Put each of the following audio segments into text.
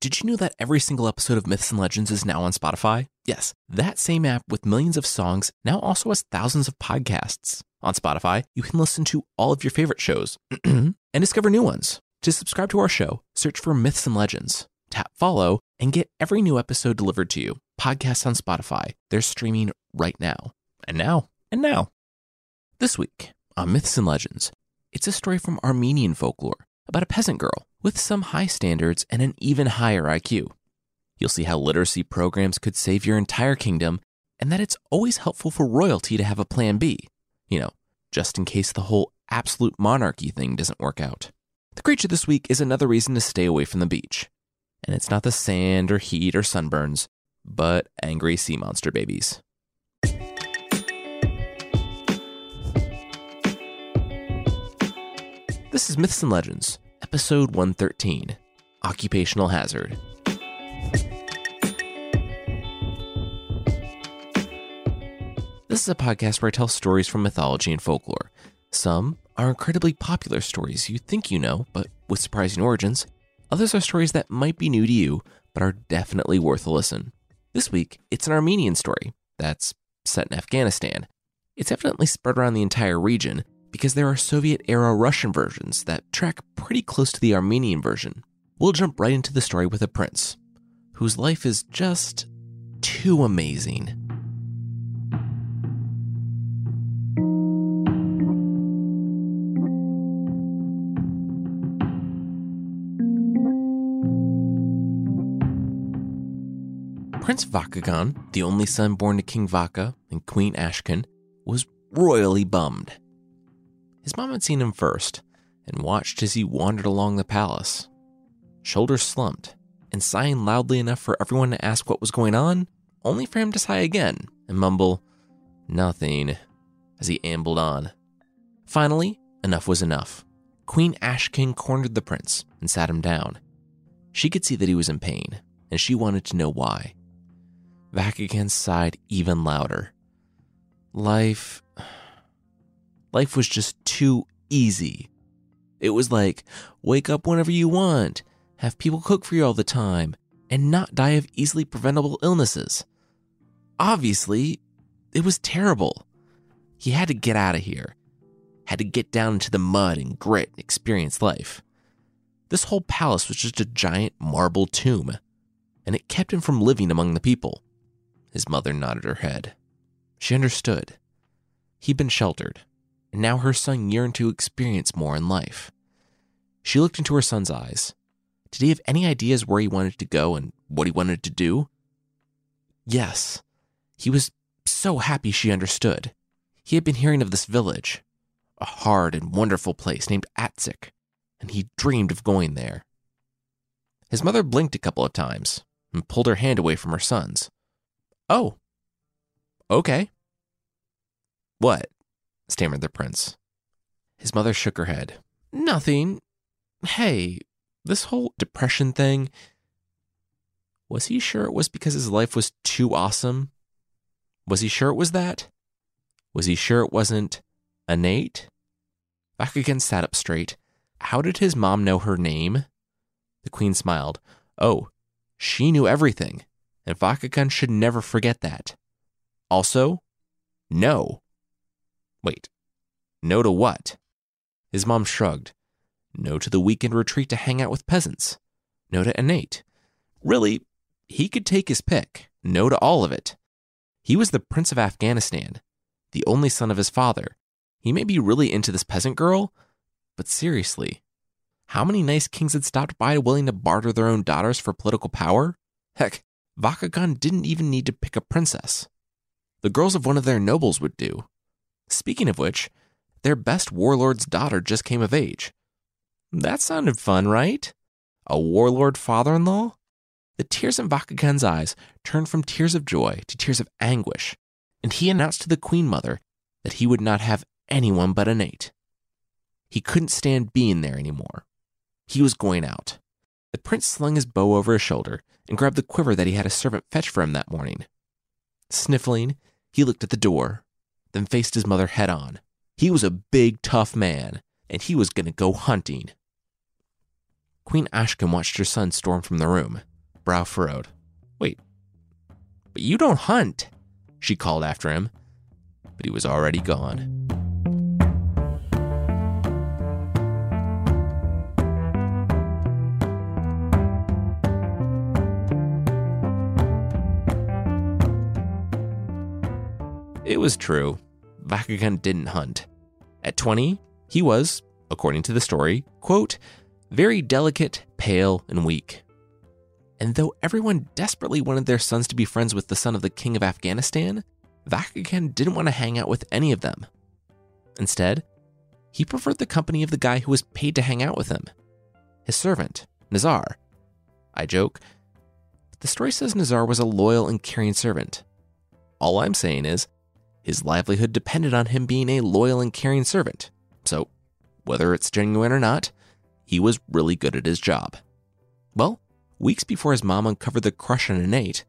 Did you know that every single episode of Myths and Legends is now on Spotify? Yes, that same app with millions of songs now also has thousands of podcasts. On Spotify, you can listen to all of your favorite shows and discover new ones. To subscribe to our show, search for Myths and Legends, tap follow, and get every new episode delivered to you. Podcasts on Spotify. They're streaming right now. And now, and now. This week on Myths and Legends, it's a story from Armenian folklore about a peasant girl with some high standards and an even higher IQ. You'll see how literacy programs could save your entire kingdom and that it's always helpful for royalty to have a plan B. You know, just in case the whole absolute monarchy thing doesn't work out. The creature this week is another reason to stay away from the beach. And it's not the sand or heat or sunburns, but angry sea monster babies. This is Myths and Legends, episode 113 Occupational Hazard. This is a podcast where I tell stories from mythology and folklore. Some are incredibly popular stories you think you know, but with surprising origins. Others are stories that might be new to you, but are definitely worth a listen. This week, it's an Armenian story that's set in Afghanistan. It's evidently spread around the entire region because there are Soviet era Russian versions that track pretty close to the Armenian version. We'll jump right into the story with a prince whose life is just too amazing. Prince Vakagan, the only son born to King Vaka and Queen Ashken, was royally bummed. His mom had seen him first and watched as he wandered along the palace, shoulders slumped and sighing loudly enough for everyone to ask what was going on, only for him to sigh again and mumble, Nothing, as he ambled on. Finally, enough was enough. Queen Ashken cornered the prince and sat him down. She could see that he was in pain, and she wanted to know why. Vakagan sighed even louder. Life. Life was just too easy. It was like, wake up whenever you want, have people cook for you all the time, and not die of easily preventable illnesses. Obviously, it was terrible. He had to get out of here, had to get down into the mud and grit and experience life. This whole palace was just a giant marble tomb, and it kept him from living among the people. His mother nodded her head. She understood. He'd been sheltered, and now her son yearned to experience more in life. She looked into her son's eyes. Did he have any ideas where he wanted to go and what he wanted to do? Yes. He was so happy she understood. He had been hearing of this village, a hard and wonderful place named Atsik, and he dreamed of going there. His mother blinked a couple of times and pulled her hand away from her son's. Oh. Okay. What? Stammered the prince. His mother shook her head. Nothing. Hey, this whole depression thing. Was he sure it was because his life was too awesome? Was he sure it was that? Was he sure it wasn't Anait? Vakagan sat up straight. How did his mom know her name? The queen smiled. Oh, she knew everything and Vakagan should never forget that. Also, no. Wait, no to what? His mom shrugged. No to the weekend retreat to hang out with peasants. No to Anait. Really, he could take his pick. No to all of it. He was the Prince of Afghanistan, the only son of his father. He may be really into this peasant girl, but seriously, how many nice kings had stopped by willing to barter their own daughters for political power? Heck, Vakagan didn't even need to pick a princess. The girls of one of their nobles would do. Speaking of which, their best warlord's daughter just came of age. That sounded fun, right? A warlord father in law? The tears in Vakagan's eyes turned from tears of joy to tears of anguish, and he announced to the queen mother that he would not have anyone but Anait. He couldn't stand being there anymore. He was going out. The prince slung his bow over his shoulder and grabbed the quiver that he had a servant fetch for him that morning. Sniffling, he looked at the door, then faced his mother head on. He was a big, tough man, and he was going to go hunting. Queen Ashken watched her son storm from the room, brow furrowed. Wait, but you don't hunt, she called after him. But he was already gone. It was true. Vakaghan didn't hunt. At 20, he was, according to the story, quote, very delicate, pale, and weak. And though everyone desperately wanted their sons to be friends with the son of the king of Afghanistan, Vakaghan didn't want to hang out with any of them. Instead, he preferred the company of the guy who was paid to hang out with him his servant, Nazar. I joke, but the story says Nazar was a loyal and caring servant. All I'm saying is, his livelihood depended on him being a loyal and caring servant. So, whether it's genuine or not, he was really good at his job. Well, weeks before his mom uncovered the crush on Anait,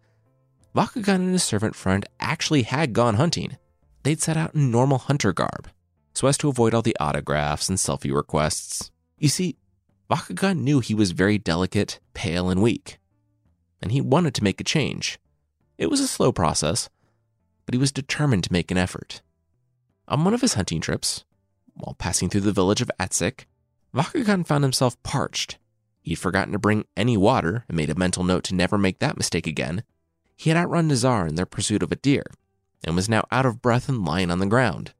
Vakaghan and his servant friend actually had gone hunting. They'd set out in normal hunter garb, so as to avoid all the autographs and selfie requests. You see, Vakaghan knew he was very delicate, pale, and weak, and he wanted to make a change. It was a slow process, but he was determined to make an effort. On one of his hunting trips, while passing through the village of Atsik, Vakaghan found himself parched. He'd forgotten to bring any water and made a mental note to never make that mistake again. He had outrun Nazar in their pursuit of a deer and was now out of breath and lying on the ground.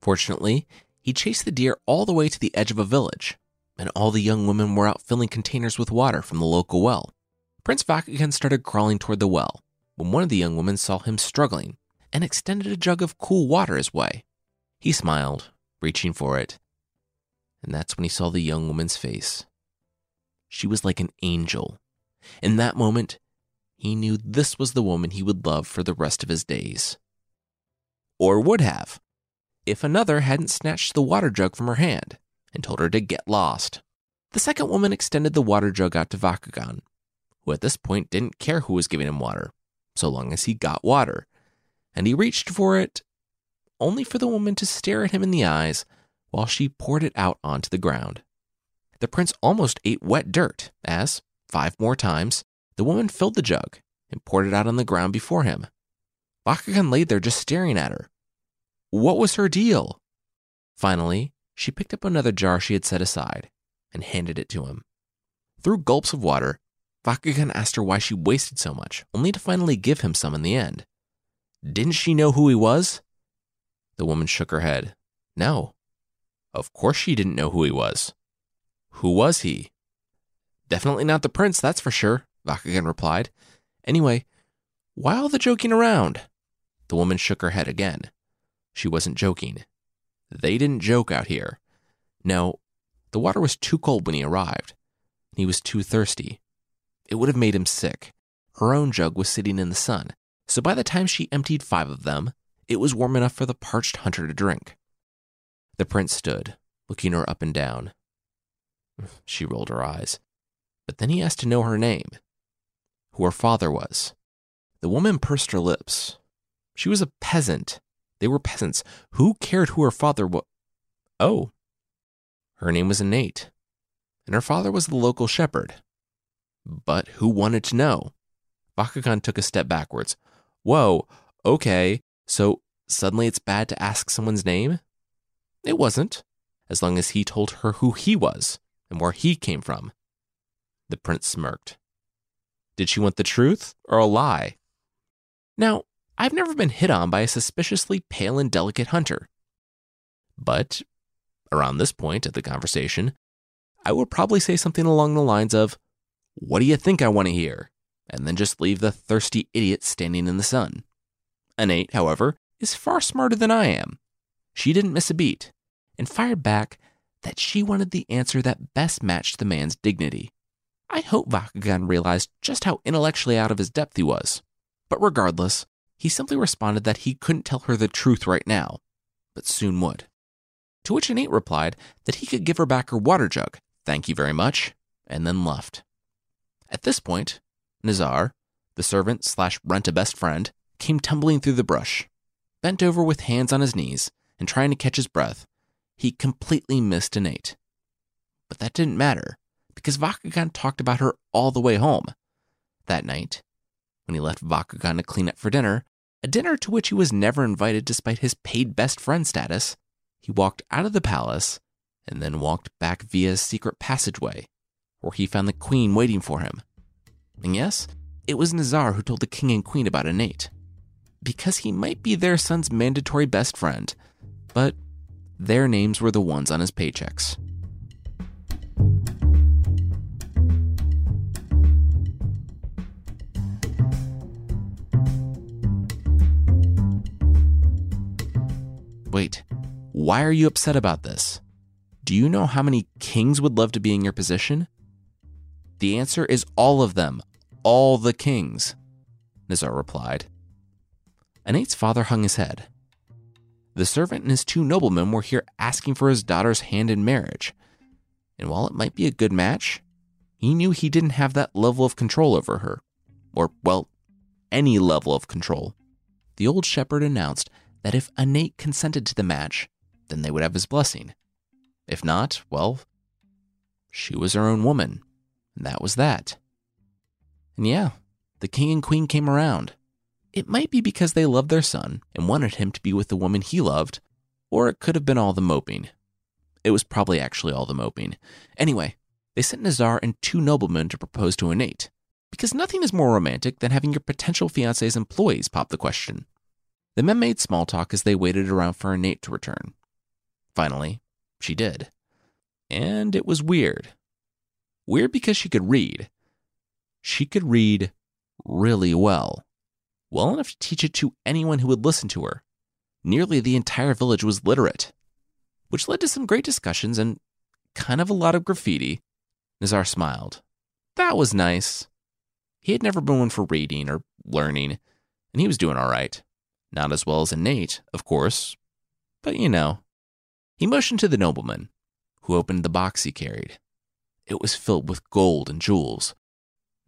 Fortunately, he chased the deer all the way to the edge of a village, and all the young women were out filling containers with water from the local well. Prince Vakaghan started crawling toward the well when one of the young women saw him struggling and extended a jug of cool water his way. He smiled, reaching for it, and that's when he saw the young woman's face. She was like an angel. In that moment, he knew this was the woman he would love for the rest of his days. Or would have, if another hadn't snatched the water jug from her hand and told her to get lost. The second woman extended the water jug out to Vakaghan, who at this point didn't care who was giving him water, so long as he got water and he reached for it, only for the woman to stare at him in the eyes while she poured it out onto the ground. The prince almost ate wet dirt as, five more times, the woman filled the jug and poured it out on the ground before him. Vakaghan lay there just staring at her. What was her deal? Finally, she picked up another jar she had set aside and handed it to him. Through gulps of water, Vakaghan asked her why she wasted so much, only to finally give him some in the end. Didn't she know who he was? The woman shook her head. No. Of course she didn't know who he was. Who was he? Definitely not the prince, that's for sure, Vakaghan replied. Anyway, why all the joking around? The woman shook her head again. She wasn't joking. They didn't joke out here. No, the water was too cold when he arrived. He was too thirsty. It would have made him sick. Her own jug was sitting in the sun, so by the time she emptied five of them, it was warm enough for the parched hunter to drink. The prince stood, looking her up and down. She rolled her eyes, but then he asked to know her name, who her father was. The woman pursed her lips. She was a peasant. They were peasants. Who cared who her father was? Oh, her name was Anait, and her father was the local shepherd. But who wanted to know? Vakaghan took a step backwards, whoa, okay, so suddenly it's bad to ask someone's name? It wasn't, as long as he told her who he was and where he came from. The prince smirked. Did she want the truth or a lie? Now, I've never been hit on by a suspiciously pale and delicate hunter. But around this point of the conversation, I would probably say something along the lines of, What do you think I want to hear? And then just leave the thirsty idiot standing in the sun. Anait, however, is far smarter than I am. She didn't miss a beat and fired back that she wanted the answer that best matched the man's dignity. I hope Vakaghan realized just how intellectually out of his depth he was. But regardless, he simply responded that he couldn't tell her the truth right now, but soon would. To which Anait replied that he could give her back her water jug, thank you very much, and then left. At this point, Nazar, the servant slash rent a best friend, came tumbling through the brush. Bent over with hands on his knees and trying to catch his breath, he completely missed Anait. But that didn't matter, because Vakagan talked about her all the way home. That night, when he left Vakagan to clean up for dinner, a dinner to which he was never invited despite his paid best friend status, he walked out of the palace and then walked back via a secret passageway, where he found the queen waiting for him. And yes, it was Nazar who told the king and queen about Anait, because he might be their son's mandatory best friend, but their names were the ones on his paychecks. Wait, why are you upset about this? Do you know how many kings would love to be in your position? The answer is all of them, all the kings, Nazar replied. Anait's father hung his head. The servant and his two noblemen were here asking for his daughter's hand in marriage. And while it might be a good match, he knew he didn't have that level of control over her. Or, well, any level of control. The old shepherd announced that if Anait consented to the match, then they would have his blessing. If not, well, she was her own woman, and that was that. And yeah, the king and queen came around. It might be because they loved their son and wanted him to be with the woman he loved, or it could have been all the moping. It was probably actually all the moping. Anyway, they sent Nazar and two noblemen to propose to Anait, because nothing is more romantic than having your potential fiance's employees pop the question. The men made small talk as they waited around for Anait to return. Finally, she did. And it was weird. Weird because she could read. She could read really well. Well enough to teach it to anyone who would listen to her. Nearly the entire village was literate, which led to some great discussions and kind of a lot of graffiti. Nazar smiled. That was nice. He had never been one for reading or learning, and he was doing all right. Not as well as Anait, of course, but you know. He motioned to the nobleman, who opened the box he carried. It was filled with gold and jewels.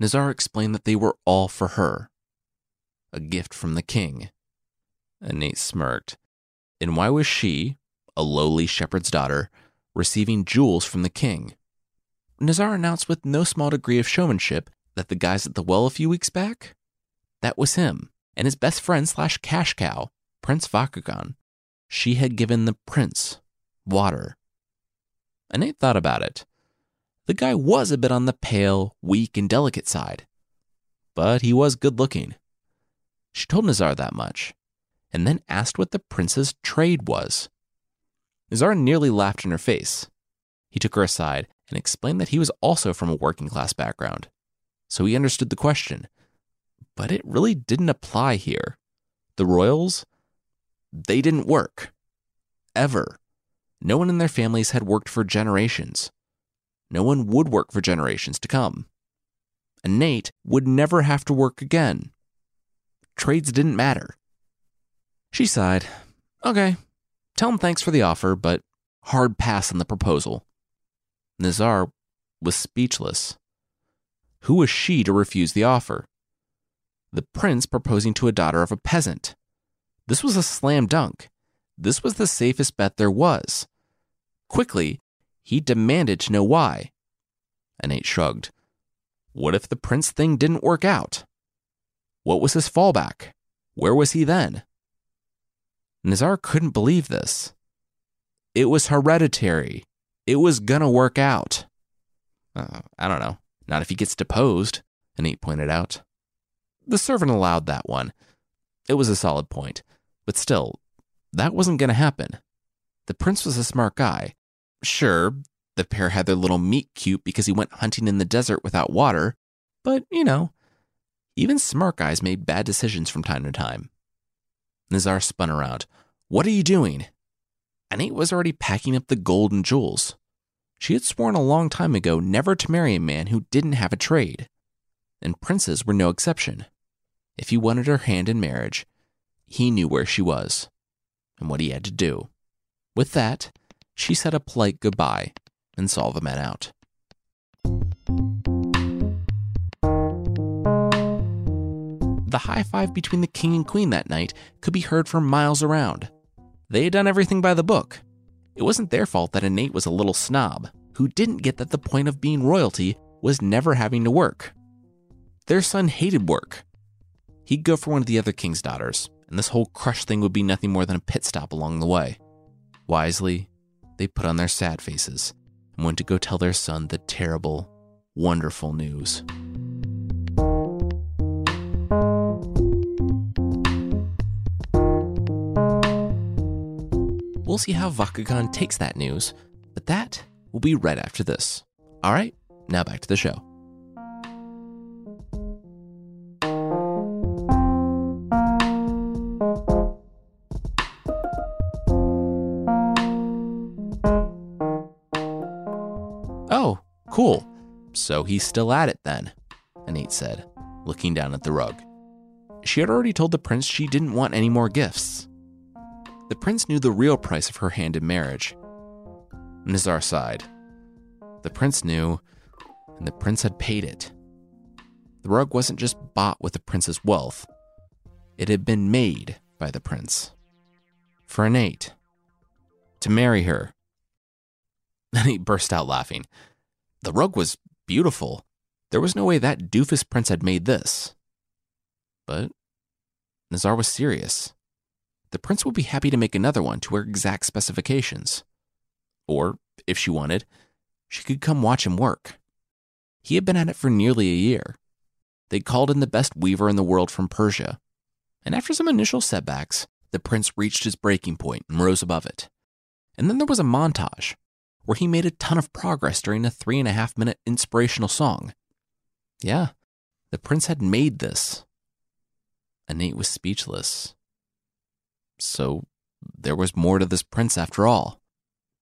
Nazar explained that they were all for her. A gift from the king. Anait smirked. And why was she, a lowly shepherd's daughter, receiving jewels from the king? Nazar announced with no small degree of showmanship that the guys at the well a few weeks back, that was him and his best friend slash cash cow, Prince Vakagan, she had given the prince water. Anait thought about it. The guy was a bit on the pale, weak, and delicate side, but he was good looking. She told Nazar that much, and then asked what the prince's trade was. Nazar nearly laughed in her face. He took her aside and explained that he was also from a working class background, so he understood the question but it really didn't apply here. The royals, they didn't work. Ever. No one in their families had worked for generations. No one would work for generations to come. And Nate would never have to work again. Trades didn't matter. She sighed. Okay, tell him thanks for the offer, but hard pass on the proposal. Nazar was speechless. Who was she to refuse the offer? the prince proposing to a daughter of a peasant. This was a slam dunk. This was the safest bet there was. Quickly, he demanded to know why. Anait shrugged. What if the prince thing didn't work out? What was his fallback? Where was he then? Nazar couldn't believe this. It was hereditary. It was gonna work out. Uh, I don't know. Not if he gets deposed, Anait pointed out. The servant allowed that one. It was a solid point. But still, that wasn't to happen. The prince was a smart guy. Sure, the pair had their little meet cute because he went hunting in the desert without water, but you know, even smart guys made bad decisions from time to time. Nazar spun around. What are you doing? Anait was already packing up the gold and jewels. She had sworn a long time ago never to marry a man who didn't have a trade, and princes were no exception. If he wanted her hand in marriage, he knew where she was and what he had to do. With that, she said a polite goodbye and saw the men out. The high five between the king and queen that night could be heard for miles around. They had done everything by the book. It wasn't their fault that Anait was a little snob. who didn't get that the point of being royalty was never having to work. Their son hated work. He'd go for one of the other king's daughters, and this whole crush thing would be nothing more than a pit stop along the way. Wisely, they put on their sad faces and went to go tell their son the terrible, wonderful news. We'll see how Vakugan takes that news, but that will be right after this. All right, now back to the show. So he's still at it then, Anait said, looking down at the rug. She had already told the prince she didn't want any more gifts. The prince knew the real price of her hand in marriage. Nazar sighed. The prince knew, and the prince had paid it. The rug wasn't just bought with the prince's wealth, it had been made by the prince. For Anait. To marry her. Then he burst out laughing. The rug was beautiful. There was no way that doofus prince had made this. But Nazar was serious. The prince would be happy to make another one to her exact specifications. Or, if she wanted, she could come watch him work. He had been at it for nearly a year. They'd called in the best weaver in the world from Persia. And after some initial setbacks, the prince reached his breaking point and rose above it. And then there was a montage where he made a ton of progress during a three and a half minute inspirational song. Yeah, the prince had made this. Anait was speechless. So there was more to this prince after all.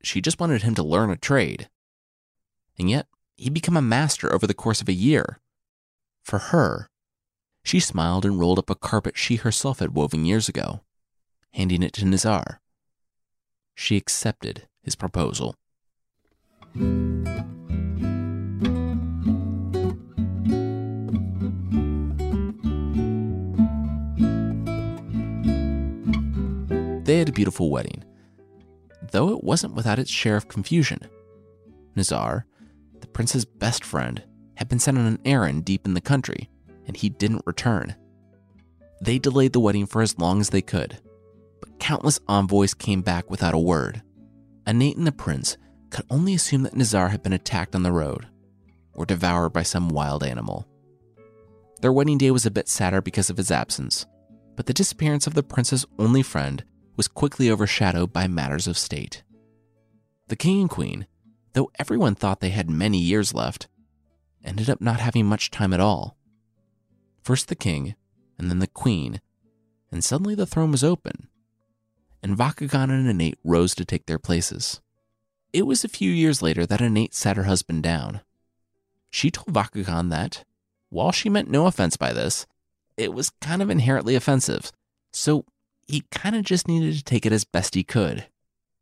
She just wanted him to learn a trade. And yet, he'd become a master over the course of a year. For her, she smiled and rolled up a carpet she herself had woven years ago, handing it to Nazar. She accepted his proposal. They had a beautiful wedding, though it wasn't without its share of confusion. Nazar, the prince's best friend, had been sent on an errand deep in the country, and he didn't return. They delayed the wedding for as long as they could, but countless envoys came back without a word. Anate and the prince could only assume that Nazar had been attacked on the road or devoured by some wild animal. Their wedding day was a bit sadder because of his absence, but the disappearance of the prince's only friend was quickly overshadowed by matters of state. The king and queen, though everyone thought they had many years left, ended up not having much time at all. First the king, and then the queen, and suddenly the throne was open, and Vakugan and Anait rose to take their places. It was a few years later that Anait sat her husband down. She told Vakugan that, while she meant no offense by this, it was kind of inherently offensive, so he kind of just needed to take it as best he could.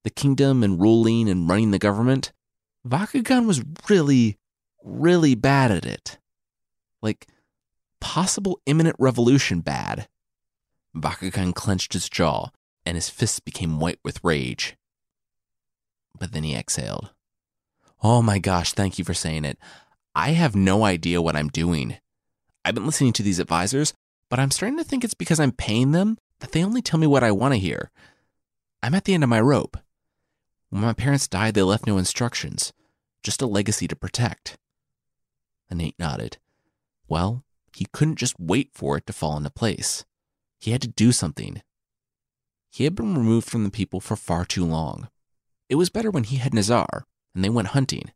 The kingdom and ruling and running the government, Vakugan was really, really bad at it. Like, possible imminent revolution bad. Vakugan clenched his jaw, and his fists became white with rage. But then he exhaled. Oh my gosh, thank you for saying it. I have no idea what I'm doing. I've been listening to these advisors, but I'm starting to think it's because I'm paying them that they only tell me what I want to hear. I'm at the end of my rope. When my parents died, they left no instructions, just a legacy to protect. Anait nodded. Well, he couldn't just wait for it to fall into place. He had to do something. He had been removed from the people for far too long. It was better when he had Nazar and they went hunting,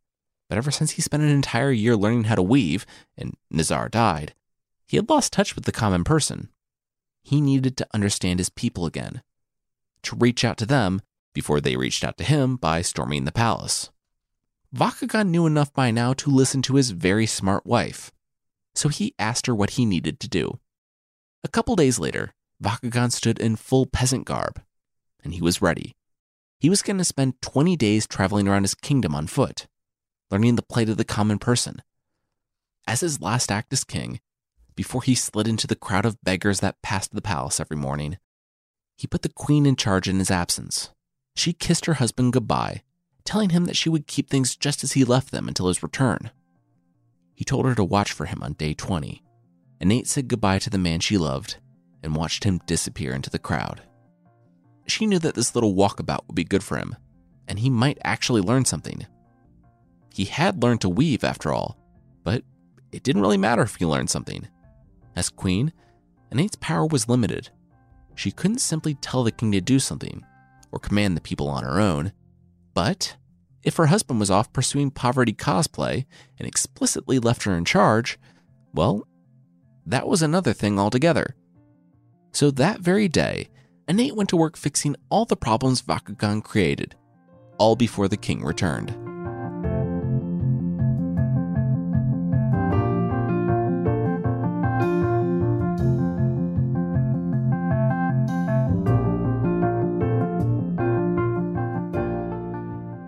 but ever since he spent an entire year learning how to weave and Nazar died, he had lost touch with the common person he needed to understand his people again, to reach out to them before they reached out to him by storming the palace. Vakugan knew enough by now to listen to his very smart wife, so he asked her what he needed to do. A couple days later, Vakugan stood in full peasant garb, and he was ready. He was going to spend 20 days traveling around his kingdom on foot, learning the plight of the common person. As his last act as king, before he slid into the crowd of beggars that passed the palace every morning. He put the queen in charge in his absence. She kissed her husband goodbye, telling him that she would keep things just as he left them until his return. He told her to watch for him on day 20, and Nate said goodbye to the man she loved and watched him disappear into the crowd. She knew that this little walkabout would be good for him, and he might actually learn something. He had learned to weave, after all, but it didn't really matter if he learned something. As queen, Anait's power was limited. She couldn't simply tell the king to do something or command the people on her own. But if her husband was off pursuing poverty cosplay and explicitly left her in charge, well, that was another thing altogether. So that very day, Anait went to work fixing all the problems Vakugan created, all before the king returned.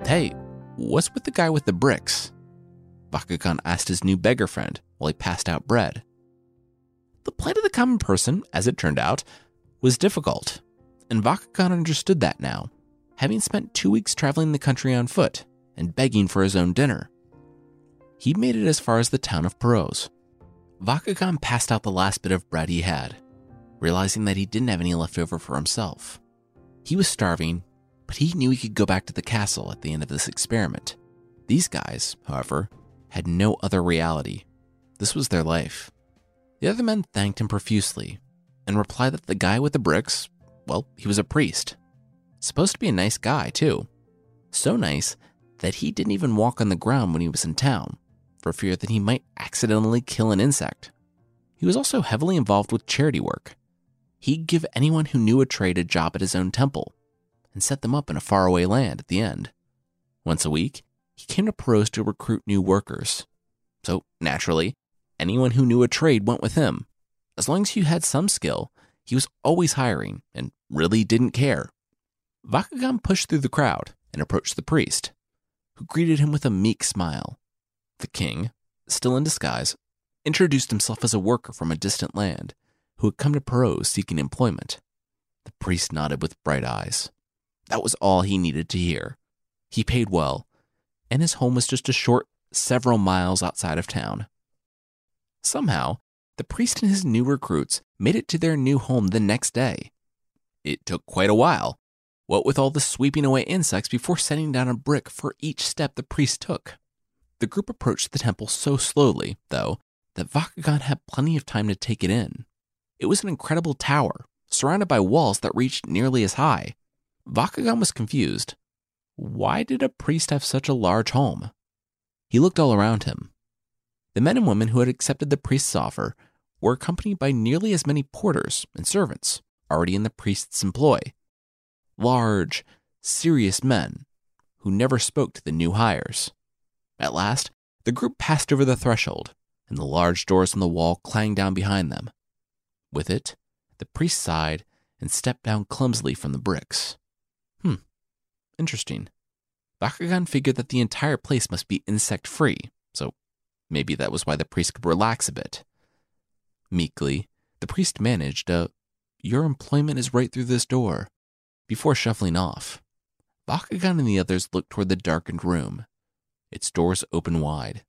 Hey, what's with the guy with the bricks? Vakugan asked his new beggar friend while he passed out bread. The plight of the common person, as it turned out, was difficult, and Vakugan understood that now, having spent two weeks traveling the country on foot and begging for his own dinner. He made it as far as the town of Peroz. Vakugan passed out the last bit of bread he had, realizing that he didn't have any left over for himself. He was starving but he knew he could go back to the castle at the end of this experiment. These guys, however, had no other reality. This was their life. The other men thanked him profusely and reply that the guy with the bricks, well, he was a priest. Supposed to be a nice guy, too. So nice that he didn't even walk on the ground when he was in town, for fear that he might accidentally kill an insect. He was also heavily involved with charity work. He'd give anyone who knew a trade a job at his own temple, and set them up in a faraway land at the end. Once a week, he came to Peroz to recruit new workers. So, naturally, anyone who knew a trade went with him. As long as you had some skill, he was always hiring and really didn't care. Vakagan pushed through the crowd and approached the priest, who greeted him with a meek smile. The king, still in disguise, introduced himself as a worker from a distant land who had come to Peroz seeking employment. The priest nodded with bright eyes. That was all he needed to hear. He paid well, and his home was just a short several miles outside of town. Somehow, the priest and his new recruits made it to their new home the next day. It took quite a while, what with all the sweeping away insects before setting down a brick for each step the priest took. The group approached the temple so slowly, though, that Vakugan had plenty of time to take it in. It was an incredible tower, surrounded by walls that reached nearly as high. Vakugan was confused. Why did a priest have such a large home? He looked all around him. The men and women who had accepted the priest's offer were accompanied by nearly as many porters and servants already in the priest's employ. Large, serious men who never spoke to the new hires. At last, the group passed over the threshold, and the large doors in the wall clanged down behind them. With it, the priest sighed and stepped down clumsily from the bricks. Hmm, interesting. Vakugan figured that the entire place must be insect free, so maybe that was why the priest could relax a bit. Meekly, the priest managed a, Your employment is right through this door, before shuffling off. Vakugan and the others looked toward the darkened room. Its doors open wide.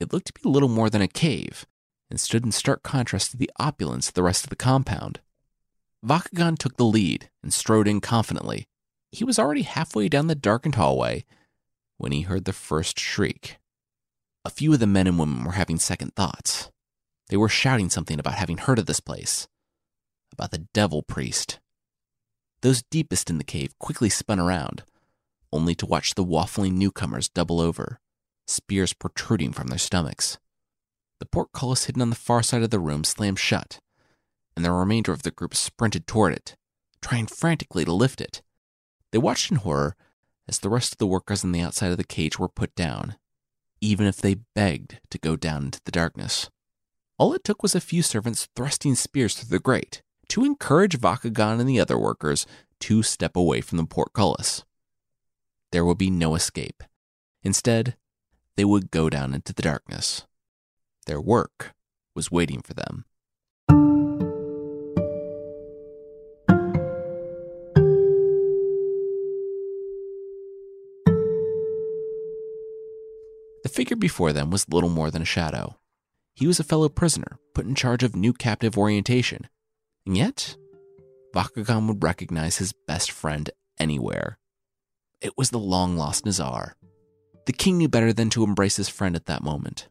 It looked to be little more than a cave, and stood in stark contrast to the opulence of the rest of the compound. Vakugan took the lead and strode in confidently, he was already halfway down the darkened hallway when he heard the first shriek. A few of the men and women were having second thoughts. They were shouting something about having heard of this place, about the devil priest. Those deepest in the cave quickly spun around, only to watch the waffling newcomers double over, spears protruding from their stomachs. The portcullis hidden on the far side of the room slammed shut, and the remainder of the group sprinted toward it, trying frantically to lift it. They watched in horror as the rest of the workers on the outside of the cage were put down, even if they begged to go down into the darkness. All it took was a few servants thrusting spears through the grate to encourage Vakugan and the other workers to step away from the portcullis. There would be no escape. Instead, they would go down into the darkness. Their work was waiting for them. The figure before them was little more than a shadow. He was a fellow prisoner put in charge of new captive orientation. And yet, Vacagan would recognize his best friend anywhere. It was the long lost Nazar. The king knew better than to embrace his friend at that moment,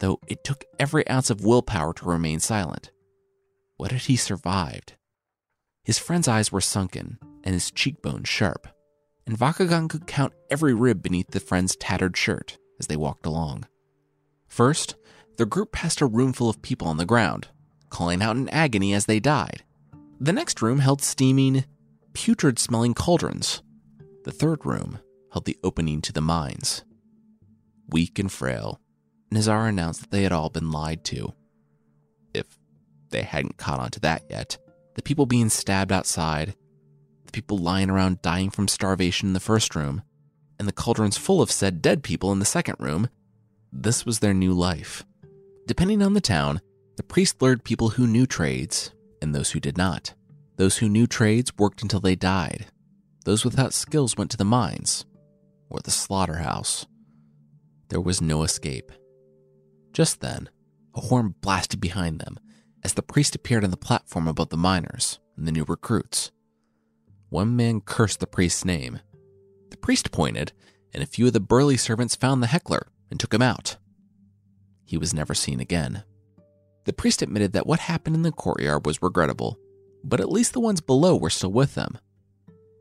though it took every ounce of willpower to remain silent. What had he survived? His friend's eyes were sunken and his cheekbones sharp, and Vacagan could count every rib beneath the friend's tattered shirt as they walked along. First, the group passed a room full of people on the ground, calling out in agony as they died. The next room held steaming, putrid smelling cauldrons. The third room held the opening to the mines. Weak and frail, Nazar announced that they had all been lied to. If they hadn't caught on to that yet, the people being stabbed outside, the people lying around dying from starvation in the first room, and the cauldrons full of said dead people in the second room, this was their new life. Depending on the town, the priest lured people who knew trades and those who did not. Those who knew trades worked until they died. Those without skills went to the mines or the slaughterhouse. There was no escape. Just then, a horn blasted behind them as the priest appeared on the platform above the miners and the new recruits. One man cursed the priest's name. The priest pointed, and a few of the burly servants found the heckler and took him out. He was never seen again. The priest admitted that what happened in the courtyard was regrettable, but at least the ones below were still with them.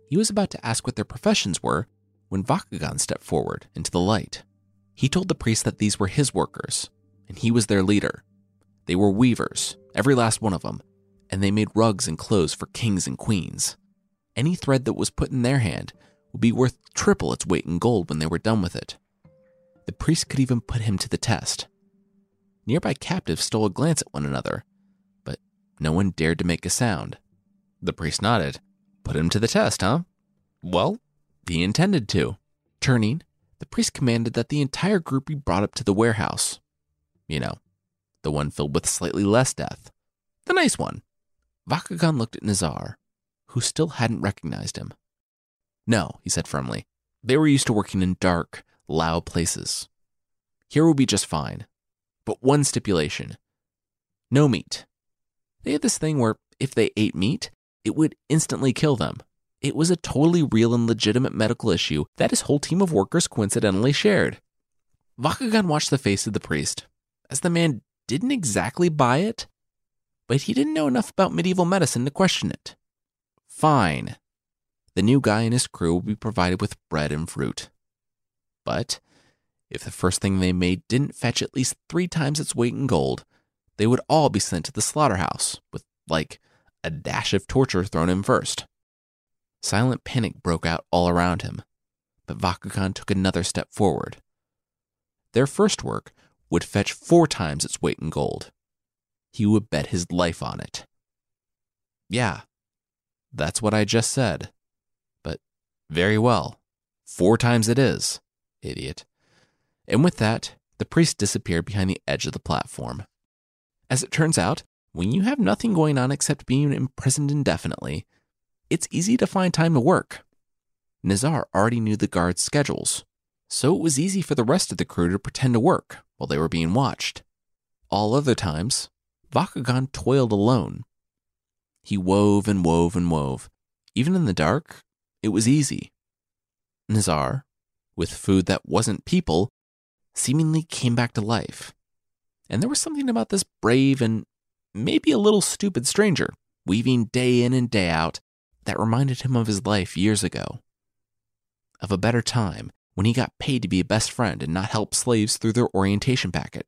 He was about to ask what their professions were when Vacagan stepped forward into the light. He told the priest that these were his workers, and he was their leader. They were weavers, every last one of them, and they made rugs and clothes for kings and queens. Any thread that was put in their hand would be worth triple its weight in gold when they were done with it. The priest could even put him to the test. Nearby captives stole a glance at one another, but no one dared to make a sound. The priest nodded. Put him to the test, huh? Well, he intended to. Turning, the priest commanded that the entire group be brought up to the warehouse. You know, the one filled with slightly less death. The nice one. Vacagan looked at Nazar, who still hadn't recognized him. No, he said firmly. They were used to working in dark, loud places. Here will be just fine. But one stipulation no meat. They had this thing where if they ate meat, it would instantly kill them. It was a totally real and legitimate medical issue that his whole team of workers coincidentally shared. Vakagan watched the face of the priest as the man didn't exactly buy it, but he didn't know enough about medieval medicine to question it. Fine. The new guy and his crew would be provided with bread and fruit. But if the first thing they made didn't fetch at least three times its weight in gold, they would all be sent to the slaughterhouse with, like, a dash of torture thrown in first. Silent panic broke out all around him, but Vacagan took another step forward. Their first work would fetch four times its weight in gold. He would bet his life on it. Yeah, that's what I just said. But very well, four times it is, idiot. And with that, the priest disappeared behind the edge of the platform. As it turns out, when you have nothing going on except being imprisoned indefinitely, it's easy to find time to work. Nazar already knew the guards' schedules, so it was easy for the rest of the crew to pretend to work while they were being watched. All other times, Vacagan toiled alone. He wove and wove and wove. Even in the dark, it was easy. Nazar, with food that wasn't people, seemingly came back to life. And there was something about this brave and maybe a little stupid stranger, weaving day in and day out, that reminded him of his life years ago. Of a better time when he got paid to be a best friend and not help slaves through their orientation packet.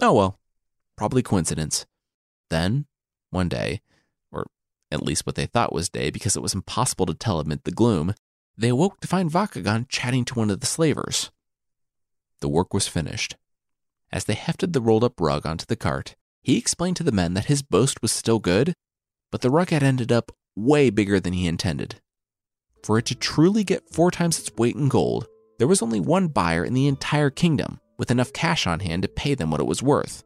Oh well, probably coincidence. Then, one day, or at least what they thought was day because it was impossible to tell amid the gloom, they awoke to find Vacagan chatting to one of the slavers. The work was finished. As they hefted the rolled up rug onto the cart, he explained to the men that his boast was still good, but the rug had ended up way bigger than he intended. For it to truly get four times its weight in gold, there was only one buyer in the entire kingdom with enough cash on hand to pay them what it was worth.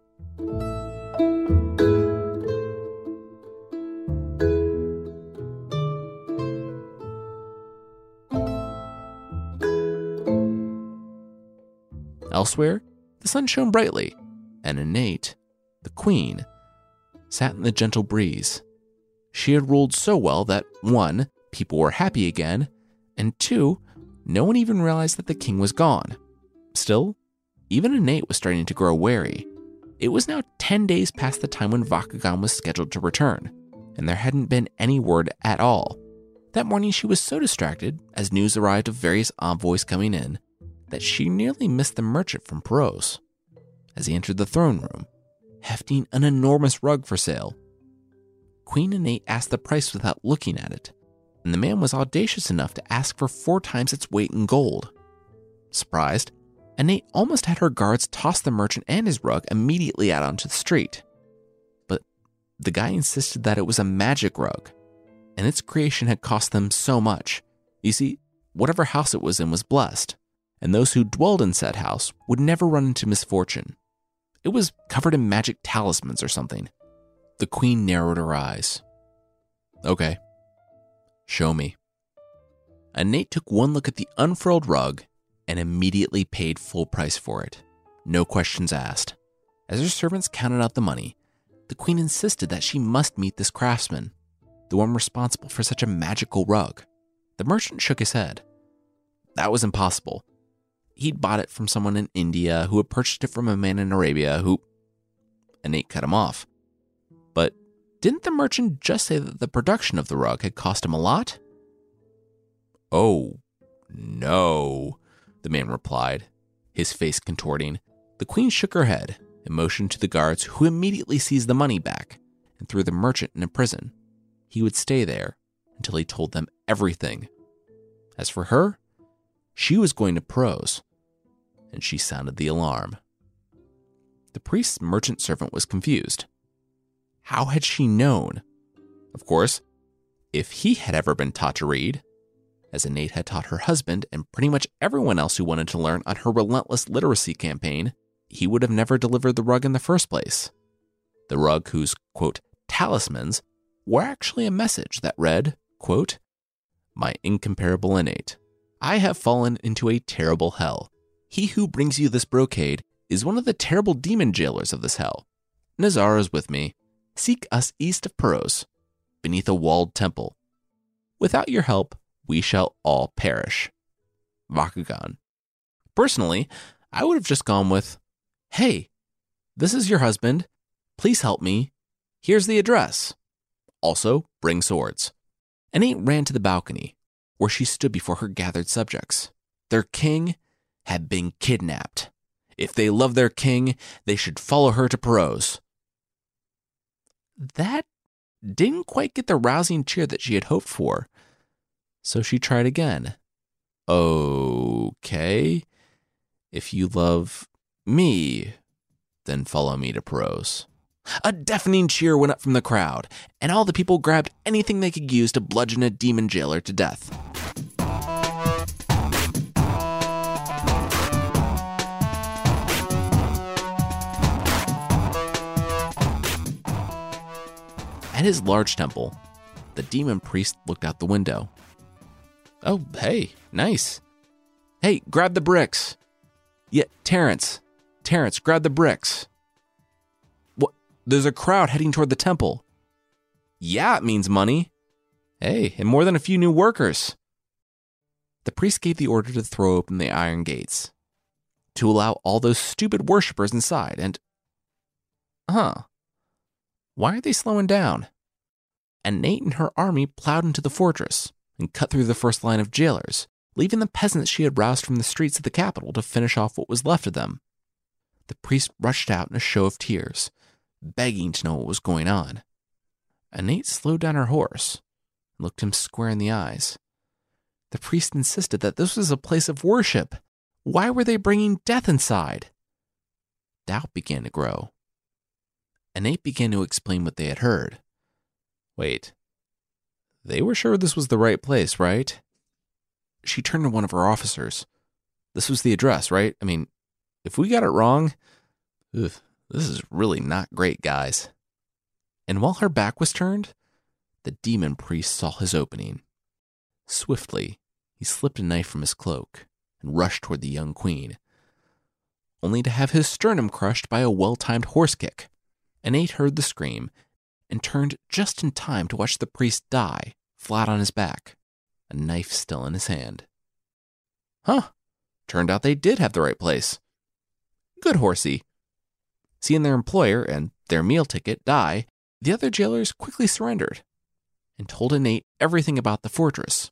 Elsewhere, the sun shone brightly, and Anait, the queen, sat in the gentle breeze. She had ruled so well that one, people were happy again, and two, no one even realized that the king was gone. Still, even Anait was starting to grow wary. It was now 10 days past the time when Vakaghan was scheduled to return, and there hadn't been any word at all. That morning, she was so distracted, as news arrived of various envoys coming in, that she nearly missed the merchant from Peroz. As he entered the throne room, hefting an enormous rug for sale, Queen Anait asked the price without looking at it, and the man was audacious enough to ask for four times its weight in gold. Surprised, Anait almost had her guards toss the merchant and his rug immediately out onto the street. But the guy insisted that it was a magic rug, and its creation had cost them so much. You see, whatever house it was in was blessed, and those who dwelled in said house would never run into misfortune. It was covered in magic talismans or something. The queen narrowed her eyes. Okay, show me. Anait took one look at the unfurled rug and immediately paid full price for it. No questions asked. As her servants counted out the money, the queen insisted that she must meet this craftsman the one responsible for such a magical rug. The merchant shook his head. That was impossible. He'd bought it from someone in India who had purchased it from a man in Arabia who. Anait cut him off. But didn't the merchant just say that the production of the rug had cost him a lot? Oh, no, the man replied, his face contorting. The queen shook her head and motioned to the guards, who immediately seized the money back and threw the merchant in a prison he would stay there until he told them everything. As for her, she was going to Peroz, and she sounded the alarm. The priest's merchant servant was confused. How had she known? Of course, if he had ever been taught to read, as Anait had taught her husband and pretty much everyone else who wanted to learn on her relentless literacy campaign, he would have never delivered the rug in the first place. The rug whose, quote, talismans were actually a message that read, quote, My incomparable Anait, I have fallen into a terrible hell. He who brings you this brocade is one of the terrible demon jailers of this hell. Nazar is with me. Seek us east of Peroz, beneath a walled temple. Without your help, we shall all perish. Vakagan. Personally, I would have just gone with, Hey, this is your husband. Please help me. Here's the address. Also, bring swords. Anait ran to the balcony, where she stood before her gathered subjects. Their king had been kidnapped. If they love their king, they should follow her to Peroz. That didn't quite get the rousing cheer that she had hoped for, so she tried again. Okay, if you love me, then follow me to Peroz. A deafening cheer went up from the crowd, and all the people grabbed anything they could use to bludgeon a demon jailer to death. At his large temple, the demon priest looked out the window. Oh, hey, nice. Hey, grab the bricks. Yeah, Terrence. Terrence, grab the bricks. What? There's a crowd heading toward the temple. Yeah, it means money. Hey, and more than a few new workers. The priest gave the order to throw open the iron gates, to allow all those stupid worshippers inside, and. Huh. Why are they slowing down? Anait and her army plowed into the fortress and cut through the first line of jailers, leaving the peasants she had roused from the streets of the capital to finish off what was left of them. The priest rushed out in a show of tears begging to know what was going on. Anait slowed down her horse and looked him square in the eyes. The priest insisted that this was a place of worship. Why were they bringing death inside? Doubt began to grow. Anait began to explain what they had heard. Wait, they were sure this was the right place, right? She turned to one of her officers. This was the address, right? I mean, if we got it wrong, ugh, this is really not great, guys. And while her back was turned, the demon priest saw his opening. Swiftly, he slipped a knife from his cloak and rushed toward the young queen. only to have his sternum crushed by a well timed horse kick. Anait heard the scream and turned just in time to watch the priest die flat on his back, a knife still in his hand. Huh, turned out they did have the right place. Good horsey. Seeing their employer and their meal ticket die, the other jailers quickly surrendered and told Anait everything about the fortress,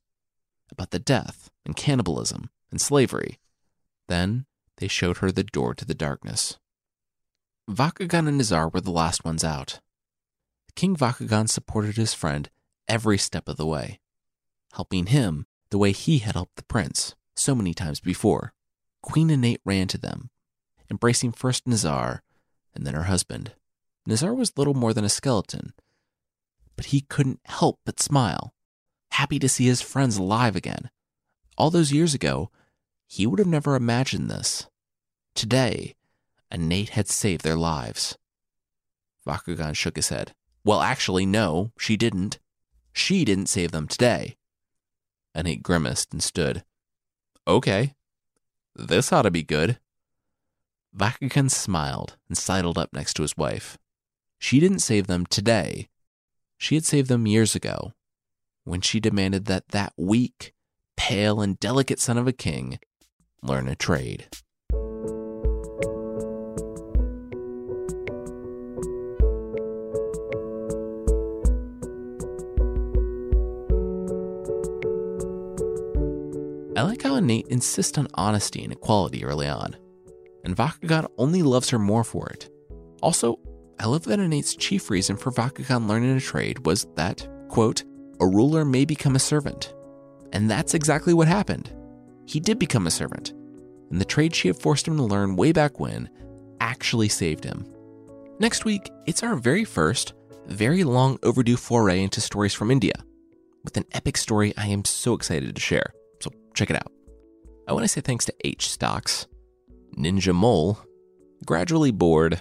about the death and cannibalism and slavery. Then they showed her the door to the darkness. Vakagan and Nazar were the last ones out. King Vakagan supported his friend every step of the way, helping him the way he had helped the prince so many times before. Queen Anait ran to them, embracing first Nazar and then her husband. Nazar was little more than a skeleton, but he couldn't help but smile, happy to see his friends alive again. All those years ago, he would have never imagined this. Today, Anait had saved their lives. Vakagan shook his head. Well, actually, no, she didn't. She didn't save them today. Anait grimaced and stood. Okay, this ought to be good. Vakagan smiled and sidled up next to his wife. She didn't save them today. She had saved them years ago, when she demanded that that weak, pale, and delicate son of a king learn a trade. I like how Anait insists on honesty and equality early on, and Vakagan only loves her more for it. Also, I love that Anait's chief reason for Vakagan learning a trade was that, quote, a ruler may become a servant. And that's exactly what happened. He did become a servant, and the trade she had forced him to learn way back when actually saved him. Next week, it's our very first, very long overdue foray into stories from India, with an epic story I am so excited to share. Check it out. I want to say thanks to H Stocks, Ninja Mole, Gradually Bored,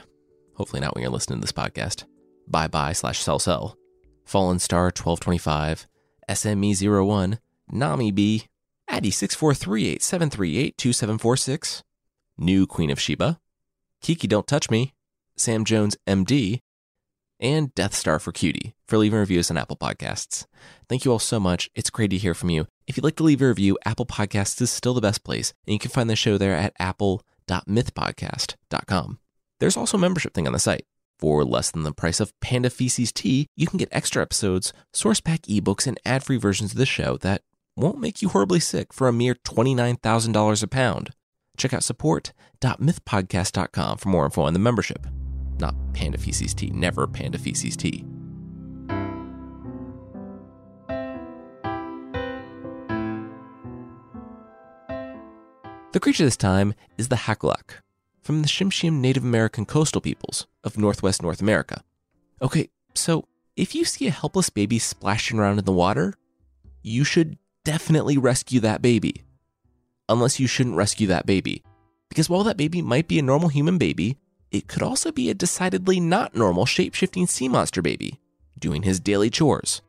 hopefully not when you're listening to this podcast, Bye Bye slash Sell Sell, Fallen Star 1225, SME01, Nami B, Addy 64387382746, New Queen of Sheba, Kiki Don't Touch Me, Sam Jones MD, and Death Star for Cutie for leaving reviews on Apple Podcasts. Thank you all so much. It's great to hear from you. If you'd like to leave a review, Apple Podcasts is still the best place, and you can find the show there at apple.mythpodcast.com. There's also a membership thing on the site. For less than the price of Panda Feces tea, you can get extra episodes, source pack ebooks, and ad free versions of the show that won't make you horribly sick for a mere $29,000 a pound. Check out support.mythpodcast.com for more info on the membership. Not Panda Feces tea, never Panda Feces tea. The creature this time is the Hakulak, from the Tsimshian Native American coastal peoples of northwest North America. Okay, so if you see a helpless baby splashing around in the water, you should definitely rescue that baby. Unless you shouldn't rescue that baby. Because while that baby might be a normal human baby, it could also be a decidedly not normal shapeshifting sea monster baby doing his daily chores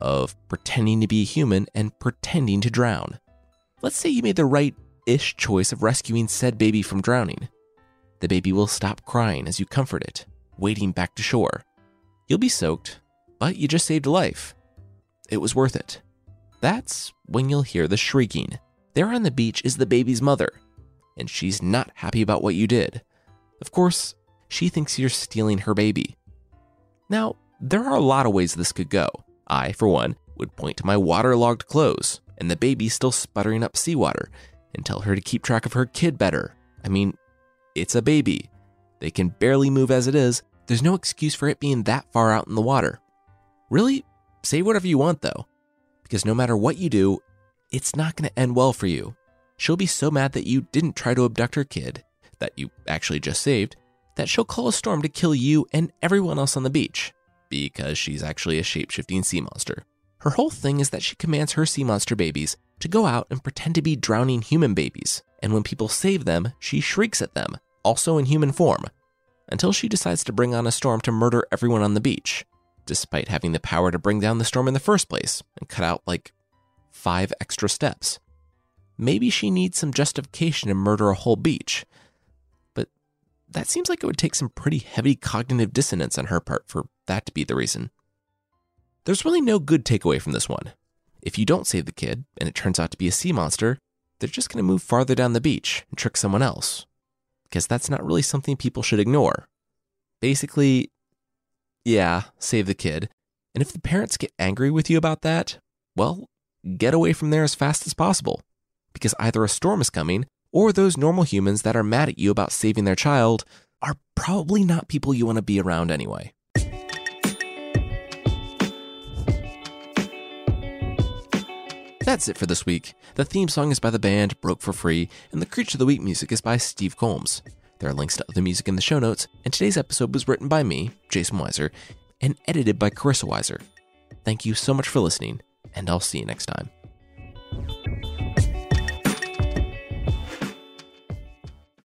of pretending to be a human and pretending to drown. Let's say you made the right ish choice of rescuing said baby from drowning. The baby will stop crying as you comfort it, wading back to shore. You'll be soaked, but you just saved a life. It was worth it. That's when you'll hear the shrieking. There on the beach is the baby's mother, and she's not happy about what you did. Of course, she thinks you're stealing her baby. Now, there are a lot of ways this could go. I, for one, would point to my waterlogged clothes and the baby still sputtering up seawater and tell her to keep track of her kid better. I mean, it's a baby. They can barely move as it is. There's no excuse for it being that far out in the water. Really, say whatever you want though, because no matter what you do, it's not going to end well for you. She'll be so mad that you didn't try to abduct her kid, that you actually just saved, that she'll call a storm to kill you and everyone else on the beach, because she's actually a shape shifting sea monster. Her whole thing is that she commands her sea monster babies to go out and pretend to be drowning human babies, and when people save them, she shrieks at them, also in human form, until she decides to bring on a storm to murder everyone on the beach, despite having the power to bring down the storm in the first place and cut out like five extra steps. Maybe she needs some justification to murder a whole beach. But that seems like it would take some pretty heavy cognitive dissonance on her part for that to be the reason. There's really no good takeaway from this one. If you don't save the kid and it turns out to be a sea monster, they're just going to move farther down the beach and trick someone else. Because that's not really something people should ignore. Basically, yeah, save the kid. And if the parents get angry with you about that, well, get away from there as fast as possible. Because either a storm is coming, or those normal humans that are mad at you about saving their child are probably not people you want to be around anyway. That's it for this week. The theme song is by the band Broke for Free, and the Creature of the Week music is by Steve Combs. There are links to other music in the show notes, and today's episode was written by me, Jason Weiser, and edited by Carissa Weiser. Thank you so much for listening, and I'll see you next time.